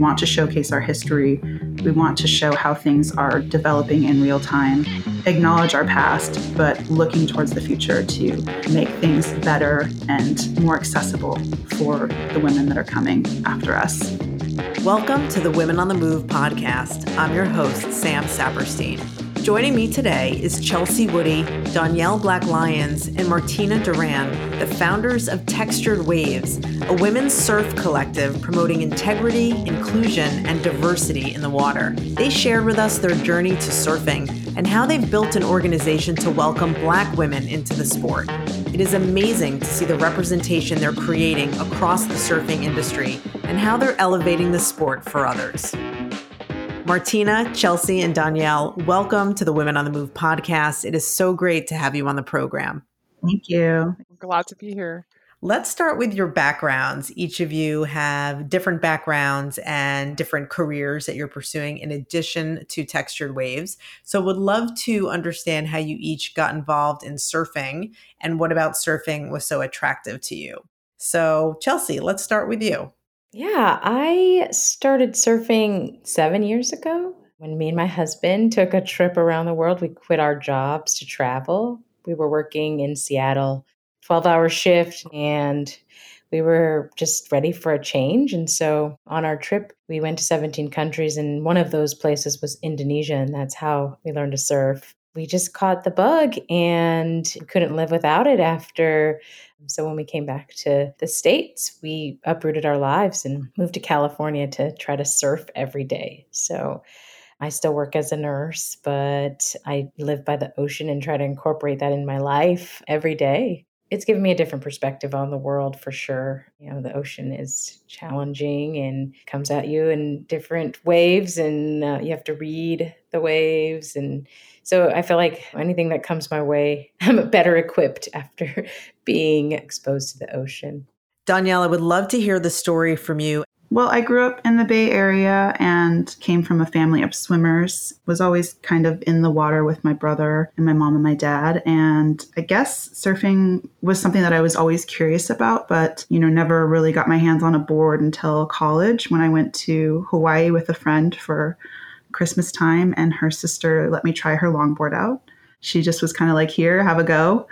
want to showcase our history. We want to show how things are developing in real time, acknowledge our past, but looking towards the future to make things better and more accessible for the women that are coming after us. Welcome to the Women on the Move podcast. I'm your host, Sam Saperstein. Joining me today is Chelsea Woody, Danielle Black Lyons, and Martina Duran, the founders of Textured Waves, a women's surf collective promoting integrity, inclusion, and diversity in the water. They shared with us their journey to surfing and how they've built an organization to welcome Black women into the sport. It is amazing to see the representation they're creating across the surfing industry and how they're elevating the sport for others. Martina, Chelsea, and Danielle, welcome to the Women on the Move podcast. It is so great to have you on the program. Thank you. glad to be here. Let's start with your backgrounds. Each of you have different backgrounds and different careers that you're pursuing in addition to textured waves. So, would love to understand how you each got involved in surfing and what about surfing was so attractive to you. So, Chelsea, let's start with you. Yeah, I started surfing seven years ago when me and my husband took a trip around the world. We quit our jobs to travel. We were working in Seattle, 12 hour shift, and we were just ready for a change. And so on our trip, we went to 17 countries, and one of those places was Indonesia, and that's how we learned to surf. We just caught the bug and couldn't live without it after so when we came back to the States, we uprooted our lives and moved to California to try to surf every day. So I still work as a nurse, but I live by the ocean and try to incorporate that in my life every day. It's given me a different perspective on the world for sure. You know, the ocean is challenging and comes at you in different waves, and uh, you have to read the waves and so I feel like anything that comes my way, I'm better equipped after being exposed to the ocean. Danielle, I would love to hear the story from you. Well, I grew up in the Bay Area and came from a family of swimmers. Was always kind of in the water with my brother and my mom and my dad. And I guess surfing was something that I was always curious about, but you know, never really got my hands on a board until college when I went to Hawaii with a friend for Christmas time, and her sister let me try her longboard out. She just was kind of like, Here, have a go.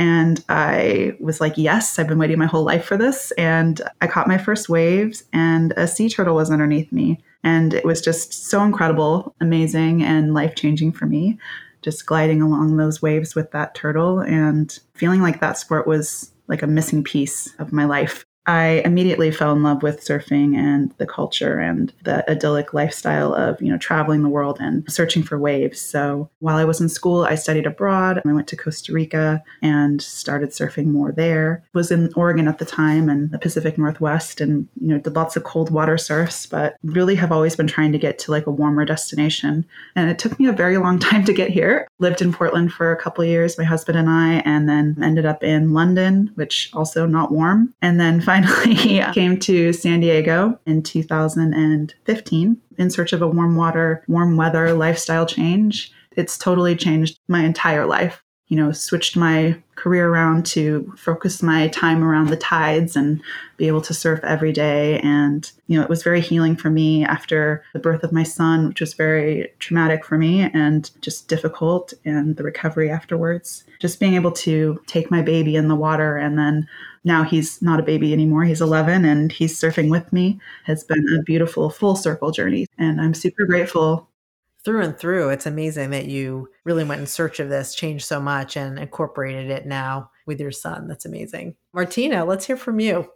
And I was like, Yes, I've been waiting my whole life for this. And I caught my first waves, and a sea turtle was underneath me. And it was just so incredible, amazing, and life changing for me. Just gliding along those waves with that turtle and feeling like that sport was like a missing piece of my life. I immediately fell in love with surfing and the culture and the idyllic lifestyle of, you know, traveling the world and searching for waves. So while I was in school, I studied abroad. I went to Costa Rica and started surfing more there. Was in Oregon at the time and the Pacific Northwest and, you know, did lots of cold water surfs, but really have always been trying to get to like a warmer destination. And it took me a very long time to get here. Lived in Portland for a couple years, my husband and I, and then ended up in London, which also not warm. And then finally came to San Diego in 2015 in search of a warm water, warm weather lifestyle change. It's totally changed my entire life. You know, switched my career around to focus my time around the tides and be able to surf every day. And, you know, it was very healing for me after the birth of my son, which was very traumatic for me and just difficult, and the recovery afterwards. Just being able to take my baby in the water and then now he's not a baby anymore. He's 11 and he's surfing with me has been a beautiful full circle journey. And I'm super grateful. Through and through, it's amazing that you really went in search of this, changed so much, and incorporated it now with your son. That's amazing. Martina, let's hear from you.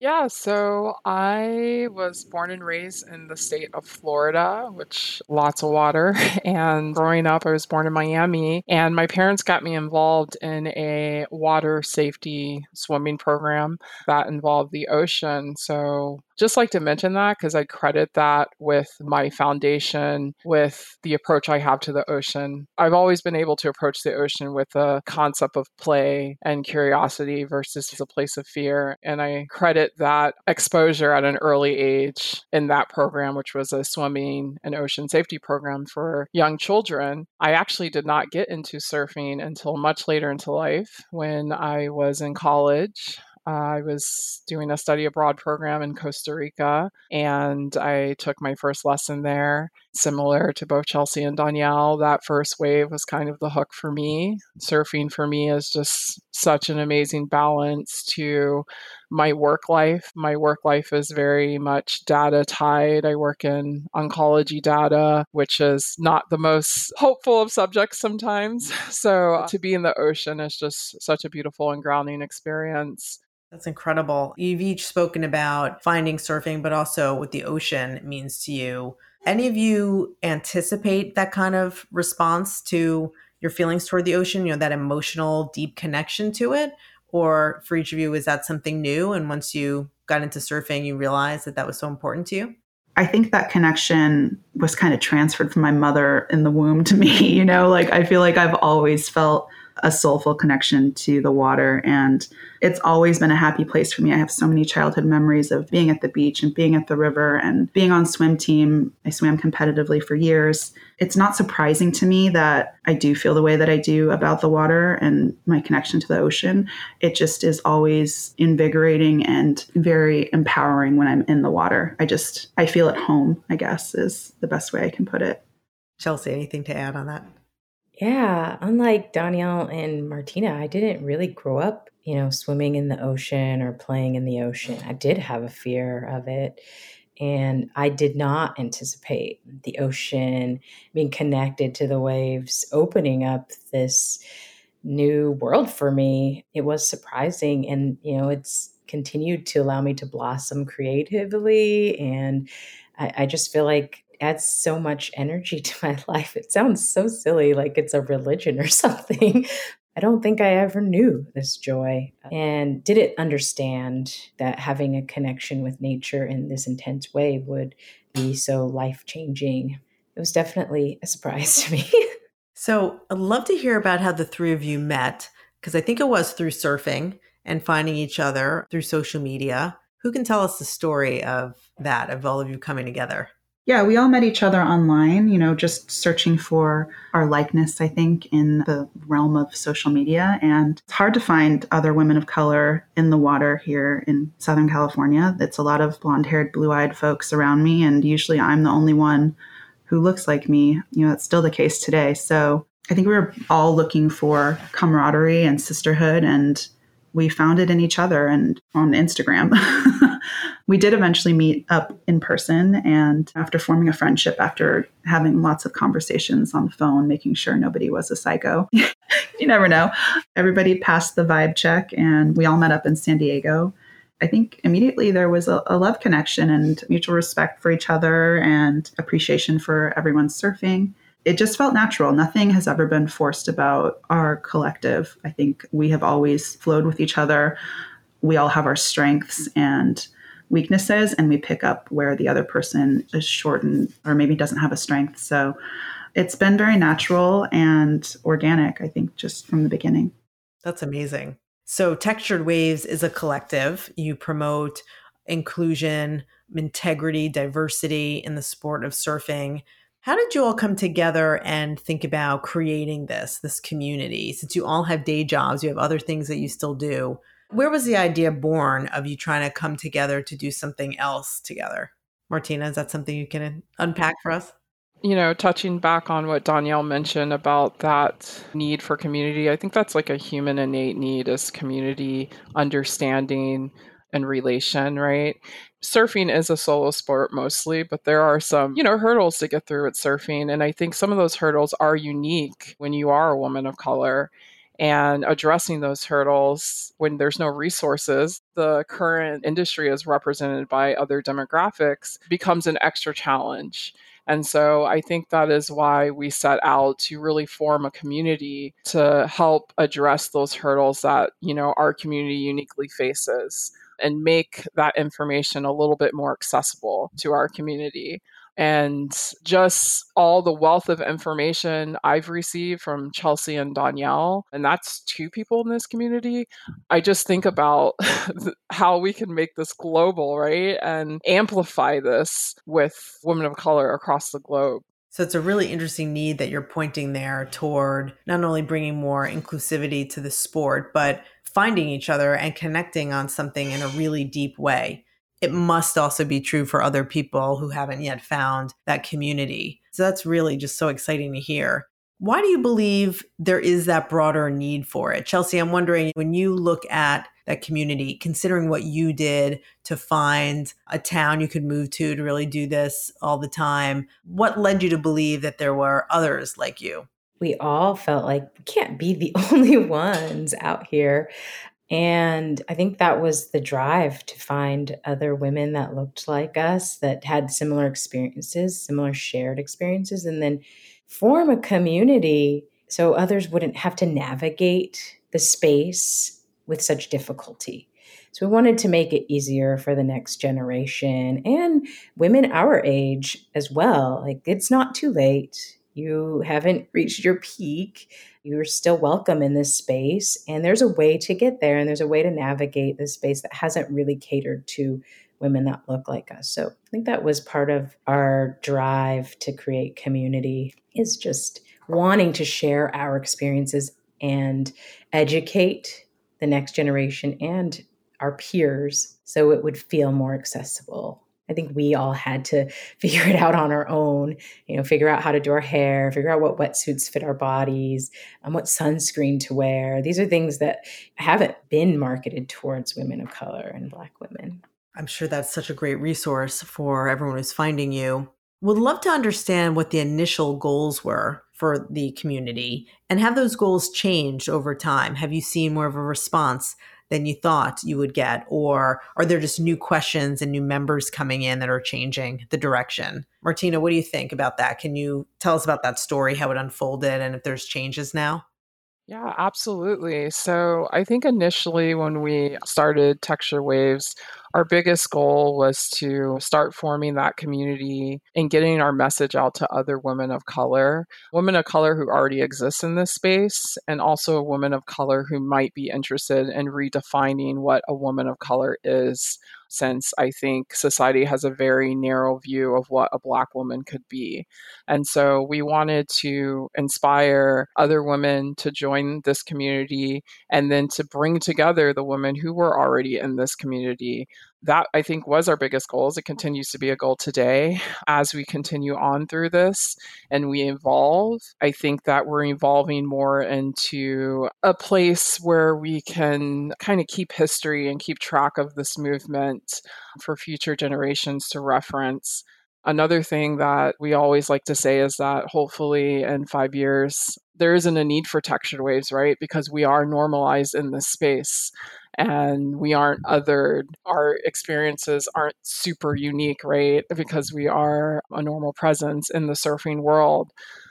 Yeah, so I was born and raised in the state of Florida, which lots of water. And growing up, I was born in Miami, and my parents got me involved in a water safety swimming program that involved the ocean. So just like to mention that because I credit that with my foundation, with the approach I have to the ocean. I've always been able to approach the ocean with a concept of play and curiosity versus a place of fear. And I credit that exposure at an early age in that program, which was a swimming and ocean safety program for young children. I actually did not get into surfing until much later into life when I was in college I was doing a study abroad program in Costa Rica, and I took my first lesson there. Similar to both Chelsea and Danielle, that first wave was kind of the hook for me. Surfing for me is just such an amazing balance to my work life. My work life is very much data tied. I work in oncology data, which is not the most hopeful of subjects sometimes. So to be in the ocean is just such a beautiful and grounding experience. That's incredible. You've each spoken about finding surfing, but also what the ocean means to you. Any of you anticipate that kind of response to your feelings toward the ocean, you know, that emotional, deep connection to it? Or for each of you, is that something new? And once you got into surfing, you realized that that was so important to you? I think that connection was kind of transferred from my mother in the womb to me. You know, like I feel like I've always felt a soulful connection to the water. And it's always been a happy place for me. I have so many childhood memories of being at the beach and being at the river and being on swim team. I swam competitively for years. It's not surprising to me that I do feel the way that I do about the water and my connection to the ocean. It just is always invigorating and very empowering when I'm in the water. I just I feel at home, I guess is the best way I can put it. Chelsea, anything to add on that? Yeah, unlike Danielle and Martina, I didn't really grow up, you know, swimming in the ocean or playing in the ocean. I did have a fear of it. And I did not anticipate the ocean being connected to the waves, opening up this new world for me. It was surprising. And, you know, it's continued to allow me to blossom creatively. And I, I just feel like adds so much energy to my life. It sounds so silly, like it's a religion or something. I don't think I ever knew this joy and didn't understand that having a connection with nature in this intense way would be so life changing. It was definitely a surprise to me. so, I'd love to hear about how the three of you met, because I think it was through surfing and finding each other through social media. Who can tell us the story of that, of all of you coming together? Yeah, we all met each other online, you know, just searching for our likeness, I think, in the realm of social media. And it's hard to find other women of color in the water here in Southern California. It's a lot of blonde haired, blue eyed folks around me. And usually I'm the only one who looks like me. You know, that's still the case today. So I think we were all looking for camaraderie and sisterhood. And we found it in each other and on Instagram. we did eventually meet up in person and after forming a friendship after having lots of conversations on the phone making sure nobody was a psycho you never know everybody passed the vibe check and we all met up in san diego i think immediately there was a, a love connection and mutual respect for each other and appreciation for everyone's surfing it just felt natural. Nothing has ever been forced about our collective. I think we have always flowed with each other. We all have our strengths and weaknesses and we pick up where the other person is shortened or maybe doesn't have a strength. So it's been very natural and organic, I think, just from the beginning. That's amazing. So, Textured Waves is a collective. You promote inclusion, integrity, diversity in the sport of surfing. How did you all come together and think about creating this, this community? Since you all have day jobs, you have other things that you still do. Where was the idea born of you trying to come together to do something else together? Martina, is that something you can unpack for us? You know, touching back on what Danielle mentioned about that need for community, I think that's like a human innate need is community, understanding, and relation, right? Surfing is a solo sport mostly, but there are some, you know, hurdles to get through with surfing. And I think some of those hurdles are unique when you are a woman of color and addressing those hurdles when there's no resources the current industry is represented by other demographics becomes an extra challenge. And so I think that is why we set out to really form a community to help address those hurdles that, you know, our community uniquely faces and make that information a little bit more accessible to our community and just all the wealth of information I've received from Chelsea and Danielle, and that's two people in this community. I just think about how we can make this global, right? And amplify this with women of color across the globe. So it's a really interesting need that you're pointing there toward not only bringing more inclusivity to the sport, but finding each other and connecting on something in a really deep way. It must also be true for other people who haven't yet found that community. So that's really just so exciting to hear. Why do you believe there is that broader need for it? Chelsea, I'm wondering when you look at that community, considering what you did to find a town you could move to to really do this all the time, what led you to believe that there were others like you? We all felt like we can't be the only ones out here. And I think that was the drive to find other women that looked like us, that had similar experiences, similar shared experiences, and then form a community so others wouldn't have to navigate the space with such difficulty. So we wanted to make it easier for the next generation and women our age as well. Like it's not too late. You haven't reached your peak. You're still welcome in this space. And there's a way to get there and there's a way to navigate this space that hasn't really catered to women that look like us. So I think that was part of our drive to create community is just wanting to share our experiences and educate the next generation and our peers so it would feel more accessible. I think we all had to figure it out on our own, you know, figure out how to do our hair, figure out what wetsuits fit our bodies, and what sunscreen to wear. These are things that haven't been marketed towards women of color and Black women. I'm sure that's such a great resource for everyone who's finding you. Would love to understand what the initial goals were for the community and have those goals changed over time. Have you seen more of a response than you thought you would get? Or are there just new questions and new members coming in that are changing the direction? Martina, what do you think about that? Can you tell us about that story, how it unfolded, and if there's changes now? Yeah, absolutely. So I think initially when we started Texture Waves, our biggest goal was to start forming that community and getting our message out to other women of color, women of color who already exist in this space, and also women of color who might be interested in redefining what a woman of color is since I think society has a very narrow view of what a Black woman could be. And so we wanted to inspire other women to join this community and then to bring together the women who were already in this community that I think was our biggest goal. It continues to be a goal today as we continue on through this and we evolve. I think that we're evolving more into a place where we can kind of keep history and keep track of this movement for future generations to reference. Another thing that we always like to say is that hopefully in five years, there isn't a need for textured waves, right? Because we are normalized in this space and we aren't othered. Our experiences aren't super unique, right? Because we are a normal presence in the surfing world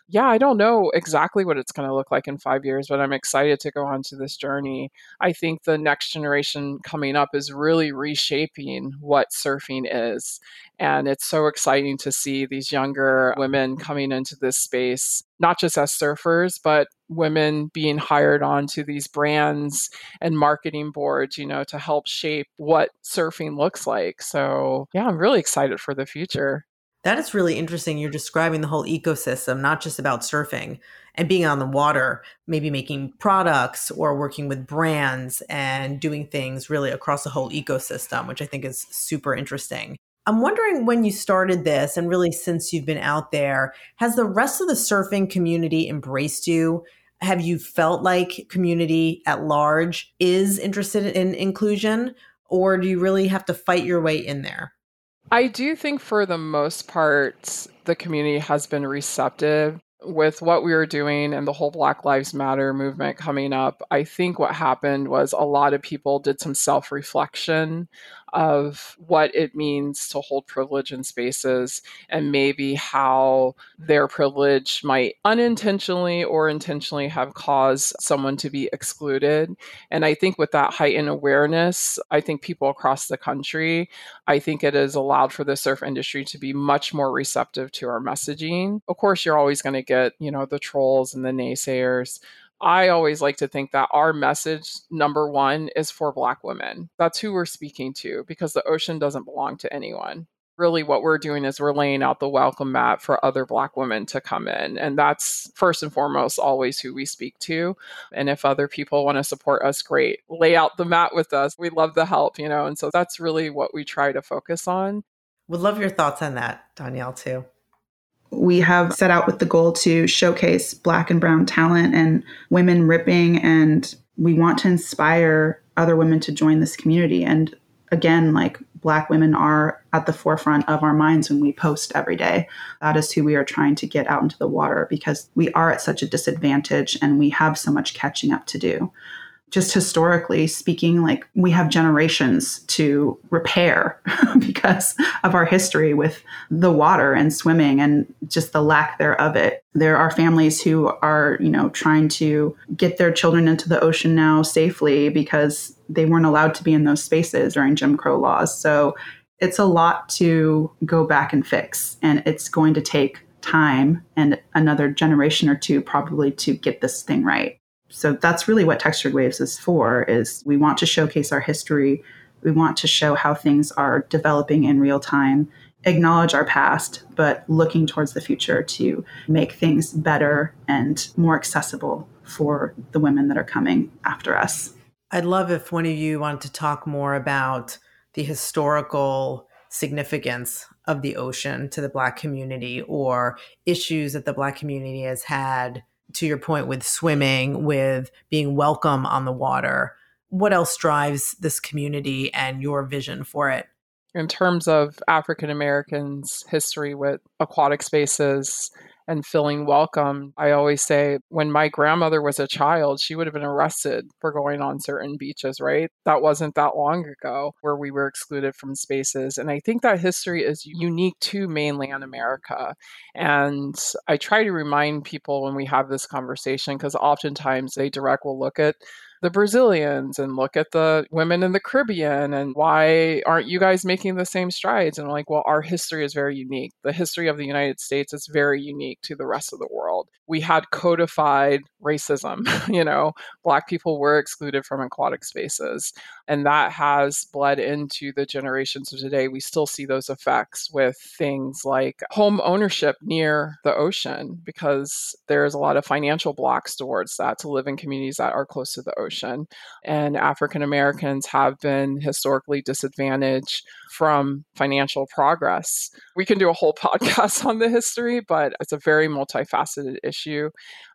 yeah, I don't know exactly what it's going to look like in five years, but I'm excited to go on to this journey. I think the next generation coming up is really reshaping what surfing is. And it's so exciting to see these younger women coming into this space, not just as surfers, but women being hired onto these brands and marketing boards, you know, to help shape what surfing looks like. So, yeah, I'm really excited for the future. That is really interesting. You're describing the whole ecosystem, not just about surfing and being on the water, maybe making products or working with brands and doing things really across the whole ecosystem, which I think is super interesting. I'm wondering when you started this and really since you've been out there, has the rest of the surfing community embraced you? Have you felt like community at large is interested in inclusion or do you really have to fight your way in there? I do think for the most part, the community has been receptive with what we were doing and the whole Black Lives Matter movement coming up. I think what happened was a lot of people did some self reflection of what it means to hold privilege in spaces and maybe how their privilege might unintentionally or intentionally have caused someone to be excluded. And I think with that heightened awareness, I think people across the country, I think it has allowed for the surf industry to be much more receptive to our messaging. Of course, you're always going to get, you know, the trolls and the naysayers. I always like to think that our message, number one, is for Black women. That's who we're speaking to because the ocean doesn't belong to anyone. really what we're doing is we're laying out the welcome mat for other black women to come in and that's first and foremost always who we speak to. And if other people want to support us great. Lay out the mat with us. We love the help you know and so that's really what we try to focus on. Would love your thoughts on that danielle too we have set out with the goal to showcase black and brown talent and women ripping and we want to inspire other women to join this community and again like Black women are at the forefront of our minds when we post every day. That is who we are trying to get out into the water because we are at such a disadvantage and we have so much catching up to do just historically speaking, like we have generations to repair because of our history with the water and swimming and just the lack there of it. There are families who are, you know, trying to get their children into the ocean now safely because they weren't allowed to be in those spaces during Jim Crow laws. So it's a lot to go back and fix, and it's going to take time and another generation or two probably to get this thing right so that's really what textured waves is for is we want to showcase our history. We want to show how things are developing in real time acknowledge our past but looking towards the future to make things better and more accessible for the women that are coming after us. I'd love if one of you wanted to talk more about the historical significance of the ocean to the black community or issues that the black community has had to your point with swimming, with being welcome on the water, what else drives this community and your vision for it? In terms of African Americans' history with aquatic spaces, and feeling welcome. I always say when my grandmother was a child, she would have been arrested for going on certain beaches, right? That wasn't that long ago where we were excluded from spaces. And I think that history is unique to mainland America. And I try to remind people when we have this conversation, because oftentimes they direct will look at the Brazilians and look at the women in the Caribbean and why aren't you guys making the same strides? And I'm like, well, our history is very unique. The history of the United States is very unique to the rest of the world. We had codified racism, you know, Black people were excluded from aquatic spaces. And that has bled into the generations of today. We still see those effects with things like home ownership near the ocean because there's a lot of financial blocks towards that to live in communities that are close to the ocean ocean. And African Americans have been historically disadvantaged from financial progress. We can do a whole podcast on the history, but it's a very multifaceted issue.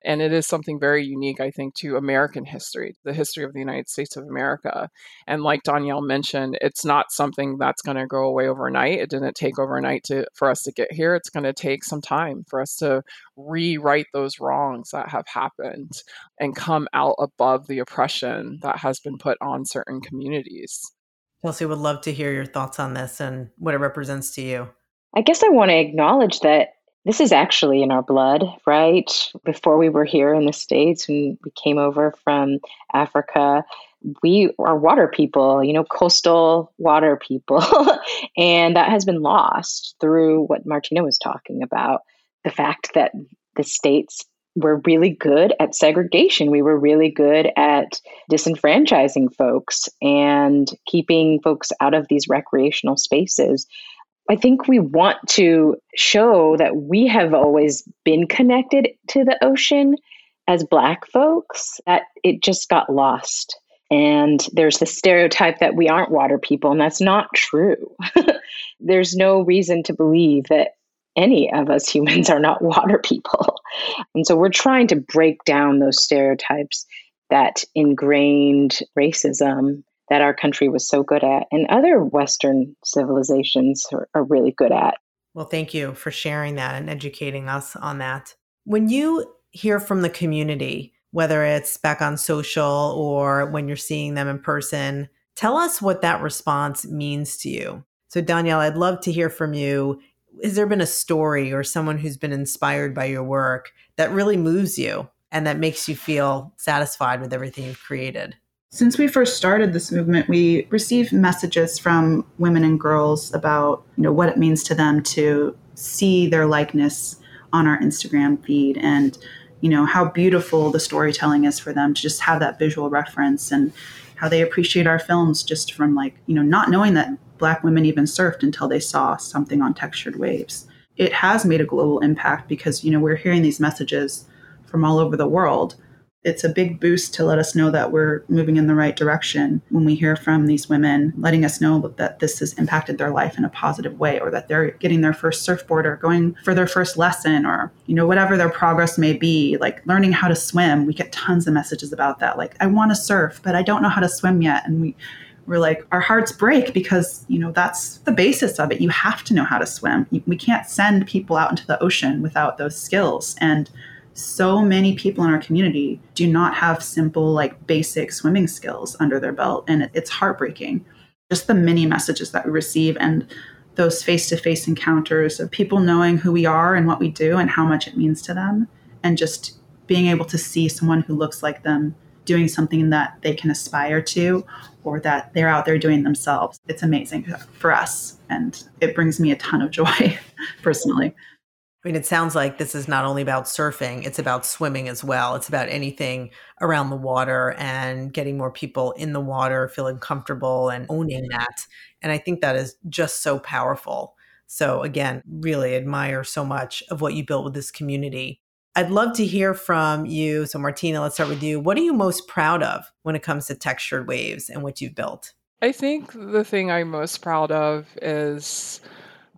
And it is something very unique, I think, to American history, the history of the United States of America. And like Danielle mentioned, it's not something that's going to go away overnight. It didn't take overnight to for us to get here. It's going to take some time for us to rewrite those wrongs that have happened and come out above the oppression that has been put on certain communities. Chelsea would love to hear your thoughts on this and what it represents to you. I guess I want to acknowledge that this is actually in our blood, right? Before we were here in the States, when we came over from Africa, we are water people, you know, coastal water people. and that has been lost through what Martina was talking about the fact that the states were really good at segregation. We were really good at disenfranchising folks and keeping folks out of these recreational spaces. I think we want to show that we have always been connected to the ocean as Black folks, that it just got lost. And there's the stereotype that we aren't water people, and that's not true. there's no reason to believe that any of us humans are not water people. And so we're trying to break down those stereotypes that ingrained racism that our country was so good at and other Western civilizations are, are really good at. Well, thank you for sharing that and educating us on that. When you hear from the community, whether it's back on social or when you're seeing them in person, tell us what that response means to you. So, Danielle, I'd love to hear from you has there been a story or someone who's been inspired by your work that really moves you and that makes you feel satisfied with everything you've created? Since we first started this movement, we received messages from women and girls about, you know, what it means to them to see their likeness on our Instagram feed and, you know, how beautiful the storytelling is for them to just have that visual reference and how they appreciate our films just from like, you know, not knowing that Black women even surfed until they saw something on textured waves. It has made a global impact because, you know, we're hearing these messages from all over the world. It's a big boost to let us know that we're moving in the right direction when we hear from these women letting us know that this has impacted their life in a positive way or that they're getting their first surfboard or going for their first lesson or you know whatever their progress may be like learning how to swim. We get tons of messages about that like i want to surf but i don't know how to swim yet. And we we're like our hearts break because you know that's the basis of it you have to know how to swim we can't send people out into the ocean without those skills and so many people in our community do not have simple, like basic swimming skills under their belt. And it's heartbreaking. Just the many messages that we receive and those face to face encounters of people knowing who we are and what we do and how much it means to them. And just being able to see someone who looks like them doing something that they can aspire to or that they're out there doing themselves. It's amazing for us. And it brings me a ton of joy personally. I mean, it sounds like this is not only about surfing, it's about swimming as well. It's about anything around the water and getting more people in the water, feeling comfortable and owning that. And I think that is just so powerful. So, again, really admire so much of what you built with this community. I'd love to hear from you. So, Martina, let's start with you. What are you most proud of when it comes to textured waves and what you've built? I think the thing I'm most proud of is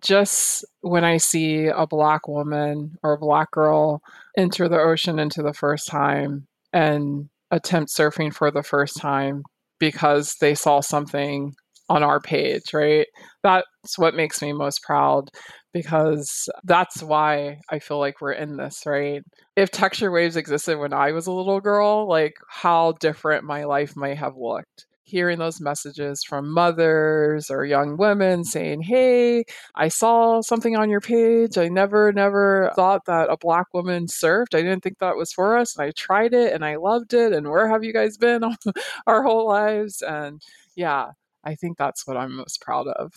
just when I see a black woman or a black girl enter the ocean into the first time and attempt surfing for the first time because they saw something on our page, right? That's what makes me most proud because that's why I feel like we're in this, right? If texture waves existed when I was a little girl, like how different my life might have looked hearing those messages from mothers or young women saying, Hey, I saw something on your page. I never, never thought that a black woman surfed. I didn't think that was for us. And I tried it and I loved it. And where have you guys been our whole lives? And yeah, I think that's what I'm most proud of.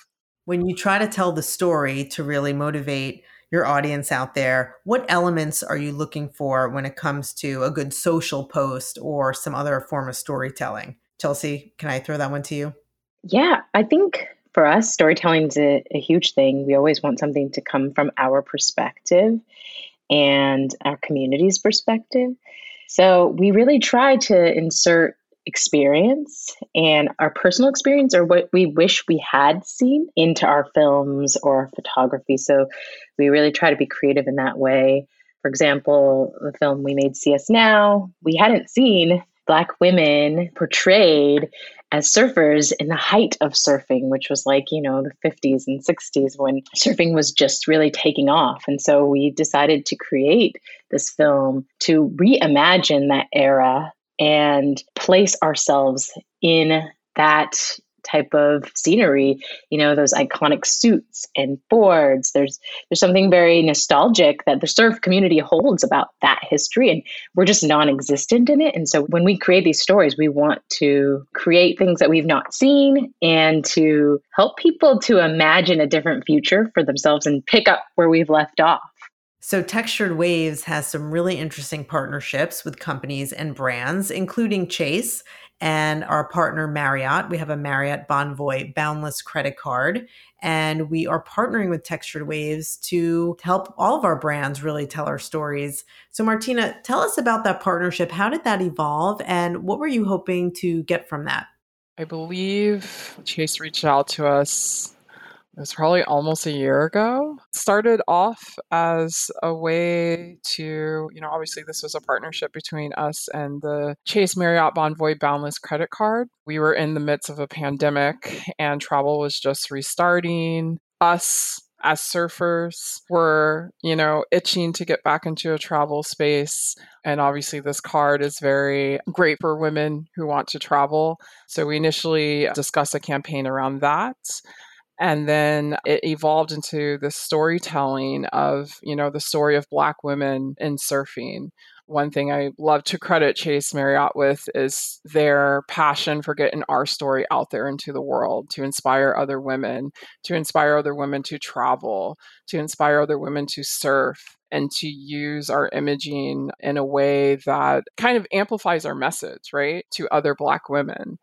When you try to tell the story to really motivate your audience out there, what elements are you looking for when it comes to a good social post or some other form of storytelling? Chelsea, can I throw that one to you? Yeah, I think for us, storytelling is a, a huge thing. We always want something to come from our perspective and our community's perspective. So we really try to insert experience and our personal experience or what we wish we had seen into our films or our photography. So we really try to be creative in that way. For example, the film we made See Us Now, we hadn't seen Black women portrayed as surfers in the height of surfing, which was like, you know, the 50s and 60s when surfing was just really taking off. And so we decided to create this film to reimagine that era and place ourselves in that type of scenery you know those iconic suits and boards there's there's something very nostalgic that the surf community holds about that history and we're just non-existent in it. And so when we create these stories we want to create things that we've not seen and to help people to imagine a different future for themselves and pick up where we've left off so, Textured Waves has some really interesting partnerships with companies and brands, including Chase and our partner Marriott. We have a Marriott Bonvoy boundless credit card. And we are partnering with Textured Waves to help all of our brands really tell our stories. So, Martina, tell us about that partnership. How did that evolve? And what were you hoping to get from that? I believe Chase reached out to us it was probably almost a year ago. Started off as a way to, you know, obviously this was a partnership between us and the Chase Marriott Bonvoy Boundless credit card. We were in the midst of a pandemic and travel was just restarting. Us as surfers were, you know, itching to get back into a travel space. And obviously, this card is very great for women who want to travel. So, we initially discussed a campaign around that and then it evolved into the storytelling of you know the story of black women in surfing. One thing i love to credit chase marriott with is their passion for getting our story out there into the world to inspire other women to inspire other women to travel to inspire other women to surf and to use our imaging in a way that kind of amplifies our message right to other black women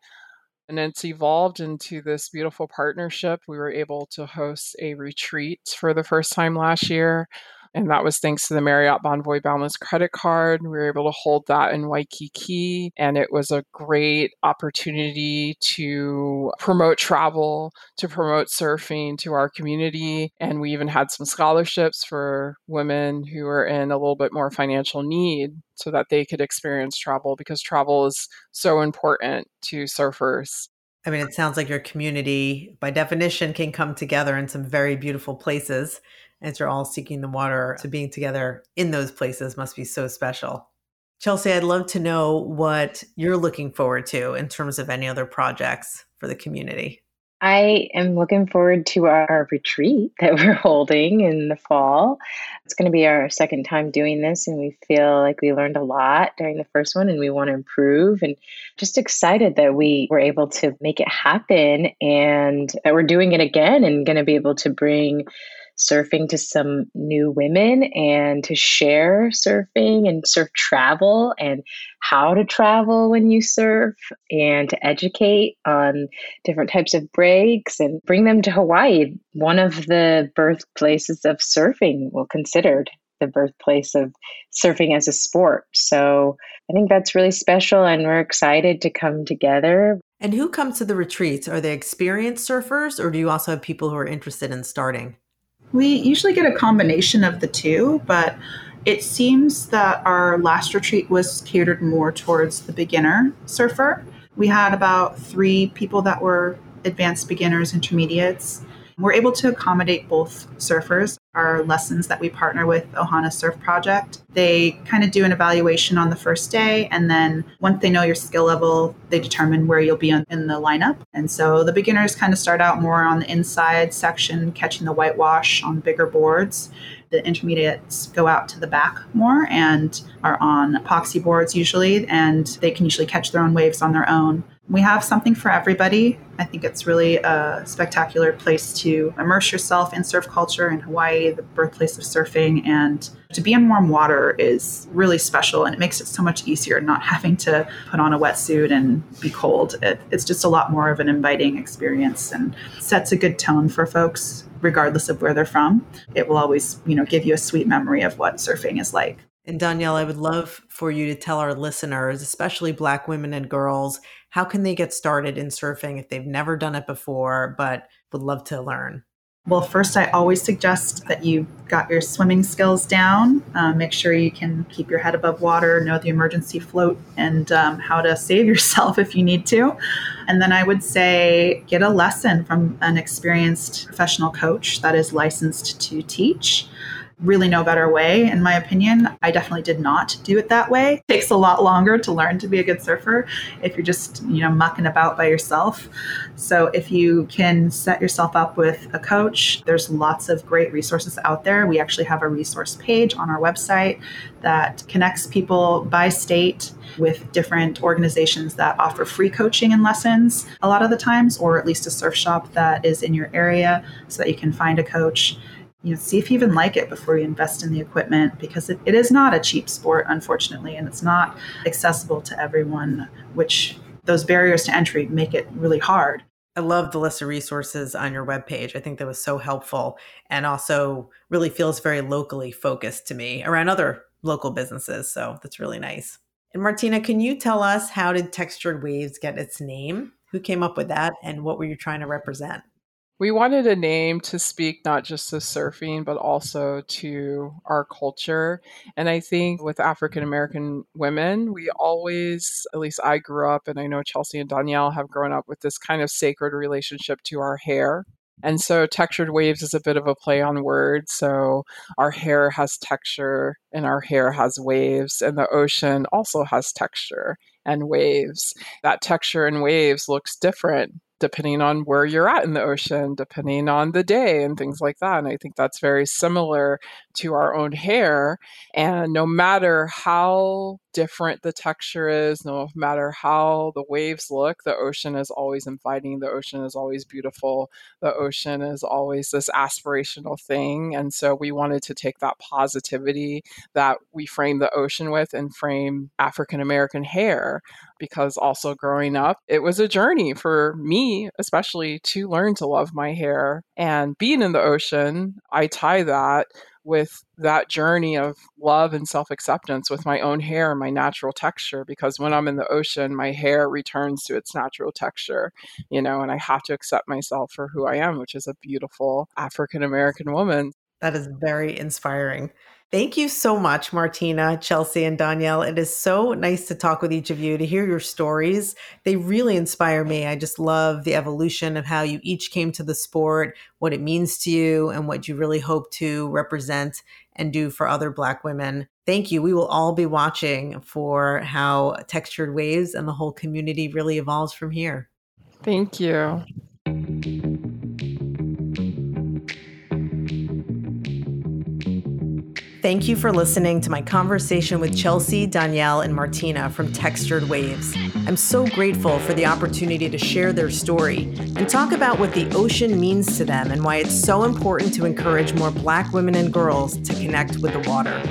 And it's evolved into this beautiful partnership. We were able to host a retreat for the first time last year and that was thanks to the Marriott Bonvoy Boundless credit card. We were able to hold that in Waikiki, and it was a great opportunity to promote travel, to promote surfing to our community. And we even had some scholarships for women who were in a little bit more financial need so that they could experience travel because travel is so important to surfers. I mean, it sounds like your community, by definition, can come together in some very beautiful places as you're all seeking the water. So being together in those places must be so special. Chelsea, I'd love to know what you're looking forward to in terms of any other projects for the community. I am looking forward to our retreat that we're holding in the fall. It's going to be our second time doing this, and we feel like we learned a lot during the first one, and we want to improve. And just excited that we were able to make it happen and that we're doing it again and going to be able to bring surfing to some new women and to share surfing and surf travel and how to travel when you surf and to educate on different types of breaks and bring them to Hawaii, one of the birthplaces of surfing, well considered the birthplace of surfing as a sport. So I think that's really special and we're excited to come together. And who comes to the retreats? Are they experienced surfers or do you also have people who are interested in starting? We usually get a combination of the two, but it seems that our last retreat was catered more towards the beginner surfer. We had about three people that were advanced beginners, intermediates, we're able to accommodate both surfers. Our lessons that we partner with Ohana Surf Project, they kind of do an evaluation on the first day. And then once they know your skill level, they determine where you'll be in the lineup. And so the beginners kind of start out more on the inside section, catching the whitewash on bigger boards the intermediates go out to the back more and are on epoxy boards usually, and they can usually catch their own waves on their own we have something for everybody. I think it's really a spectacular place to immerse yourself in surf culture in Hawaii, the birthplace of surfing. And to be in warm water is really special and it makes it so much easier not having to put on a wetsuit and be cold. It, it's just a lot more of an inviting experience and sets a good tone for folks regardless of where they're from. It will always, you know, give you a sweet memory of what surfing is like. And Danielle, I would love for you to tell our listeners, especially Black women and girls, how can they get started in surfing if they've never done it before but would love to learn? Well, first, I always suggest that you got your swimming skills down. Uh, make sure you can keep your head above water, know the emergency float, and um, how to save yourself if you need to. And then I would say get a lesson from an experienced professional coach that is licensed to teach really no better way, in my opinion. I definitely did not do it that way. It takes a lot longer to learn to be a good surfer if you're just, you know, mucking about by yourself. So if you can set yourself up with a coach, there's lots of great resources out there. We actually have a resource page on our website that connects people by state with different organizations that offer free coaching and lessons a lot of the times, or at least a surf shop that is in your area so that you can find a coach you know, see if you even like it before you invest in the equipment because it, it is not a cheap sport, unfortunately, and it's not accessible to everyone, which those barriers to entry make it really hard. I love the list of resources on your webpage. I think that was so helpful and also really feels very locally focused to me around other local businesses. So that's really nice. And Martina, can you tell us how did Textured Waves get its name? Who came up with that and what were you trying to represent? We wanted a name to speak not just to surfing, but also to our culture. And I think with African American women, we always, at least I grew up, and I know Chelsea and Danielle have grown up with this kind of sacred relationship to our hair. And so textured waves is a bit of a play on words. So our hair has texture and our hair has waves, and the ocean also has texture and waves. That texture and waves looks different depending on where you're at in the ocean, depending on the day, and things like that. And I think that's very similar to our own hair. And no matter how different the texture is, no matter how the waves look, the ocean is always inviting. The ocean is always beautiful. The ocean is always this aspirational thing. And so we wanted to take that positivity that we frame the ocean with and frame African American hair because also growing up, it was a journey for me, especially to learn to love my hair. And being in the ocean, I tie that with that journey of love and self acceptance with my own hair and my natural texture. Because when I'm in the ocean, my hair returns to its natural texture, you know, and I have to accept myself for who I am, which is a beautiful African American woman. That is very inspiring. Thank you so much, Martina, Chelsea, and Danielle. It is so nice to talk with each of you, to hear your stories. They really inspire me. I just love the evolution of how you each came to the sport, what it means to you, and what you really hope to represent and do for other Black women. Thank you. We will all be watching for how Textured Waves and the whole community really evolves from here. Thank you. Thank you for listening to my conversation with Chelsea, Danielle, and Martina from Textured Waves. I'm so grateful for the opportunity to share their story and talk about what the ocean means to them and why it's so important to encourage more Black women and girls to connect with the water.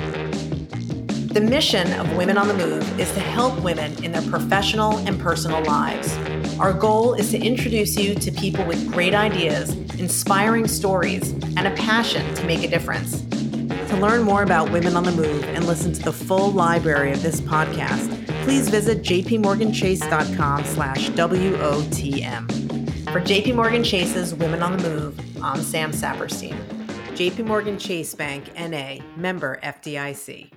The mission of Women on the Move is to help women in their professional and personal lives. Our goal is to introduce you to people with great ideas, inspiring stories, and a passion to make a difference. To learn more about Women on the Move and listen to the full library of this podcast, please visit jpmorganchase.com slash WOTM. For JP Morgan Chase's Women on the Move, I'm Sam Saperstein. JP Morgan Chase Bank, N.A., member FDIC.